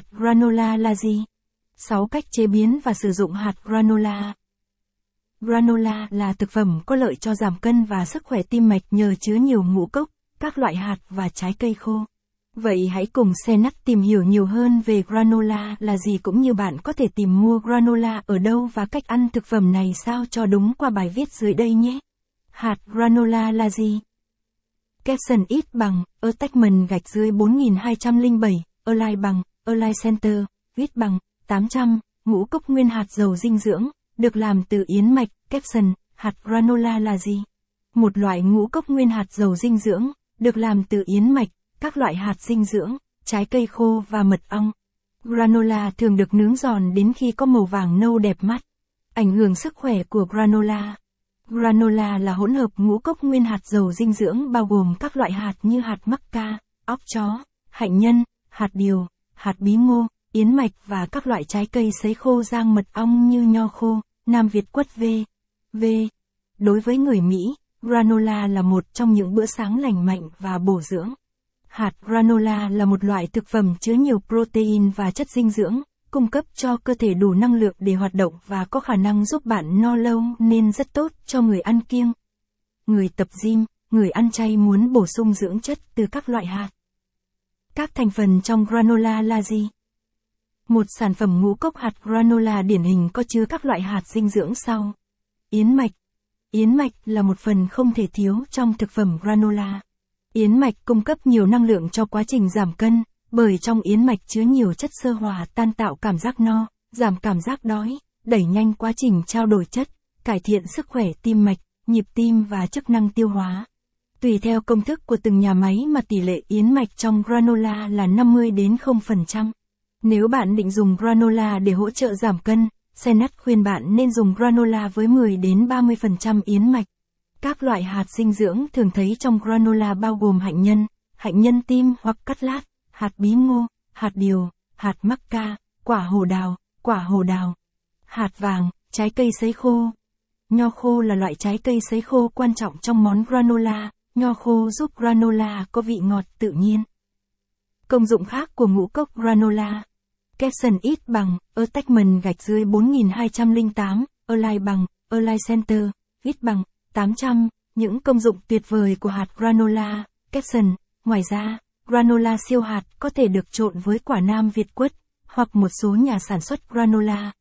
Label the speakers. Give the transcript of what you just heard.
Speaker 1: Hạt granola là gì? 6 cách chế biến và sử dụng hạt granola. Granola là thực phẩm có lợi cho giảm cân và sức khỏe tim mạch nhờ chứa nhiều ngũ cốc, các loại hạt và trái cây khô. Vậy hãy cùng Senat tìm hiểu nhiều hơn về granola là gì cũng như bạn có thể tìm mua granola ở đâu và cách ăn thực phẩm này sao cho đúng qua bài viết dưới đây nhé. Hạt granola là gì? Capson ít bằng, attachment gạch dưới 4207, align bằng, align center, viết bằng, 800, ngũ cốc nguyên hạt dầu dinh dưỡng, được làm từ yến mạch, capson, hạt granola là gì? Một loại ngũ cốc nguyên hạt dầu dinh dưỡng, được làm từ yến mạch, các loại hạt dinh dưỡng, trái cây khô và mật ong. Granola thường được nướng giòn đến khi có màu vàng nâu đẹp mắt. Ảnh hưởng sức khỏe của granola. Granola là hỗn hợp ngũ cốc nguyên hạt dầu dinh dưỡng bao gồm các loại hạt như hạt mắc ca, óc chó, hạnh nhân, hạt điều, hạt bí ngô, yến mạch và các loại trái cây sấy khô rang mật ong như nho khô, Nam Việt quất V. V. Đối với người Mỹ, granola là một trong những bữa sáng lành mạnh và bổ dưỡng. Hạt granola là một loại thực phẩm chứa nhiều protein và chất dinh dưỡng, cung cấp cho cơ thể đủ năng lượng để hoạt động và có khả năng giúp bạn no lâu nên rất tốt cho người ăn kiêng. Người tập gym, người ăn chay muốn bổ sung dưỡng chất từ các loại hạt. Các thành phần trong granola là gì? Một sản phẩm ngũ cốc hạt granola điển hình có chứa các loại hạt dinh dưỡng sau. Yến mạch. Yến mạch là một phần không thể thiếu trong thực phẩm granola. Yến mạch cung cấp nhiều năng lượng cho quá trình giảm cân, bởi trong yến mạch chứa nhiều chất sơ hòa tan tạo cảm giác no, giảm cảm giác đói, đẩy nhanh quá trình trao đổi chất, cải thiện sức khỏe tim mạch, nhịp tim và chức năng tiêu hóa. Tùy theo công thức của từng nhà máy mà tỷ lệ yến mạch trong granola là 50 đến 0%. Nếu bạn định dùng granola để hỗ trợ giảm cân, Senat khuyên bạn nên dùng granola với 10 đến 30% yến mạch. Các loại hạt dinh dưỡng thường thấy trong granola bao gồm hạnh nhân, hạnh nhân tim hoặc cắt lát, hạt bí ngô, hạt điều, hạt mắc ca, quả hồ đào, quả hồ đào, hạt vàng, trái cây sấy khô. Nho khô là loại trái cây sấy khô quan trọng trong món granola, nho khô giúp granola có vị ngọt tự nhiên. Công dụng khác của ngũ cốc granola Capson ít bằng, attachment gạch dưới 4208, align bằng, align center, ít bằng, 800, những công dụng tuyệt vời của hạt granola, capson. Ngoài ra, granola siêu hạt có thể được trộn với quả nam Việt quất, hoặc một số nhà sản xuất granola,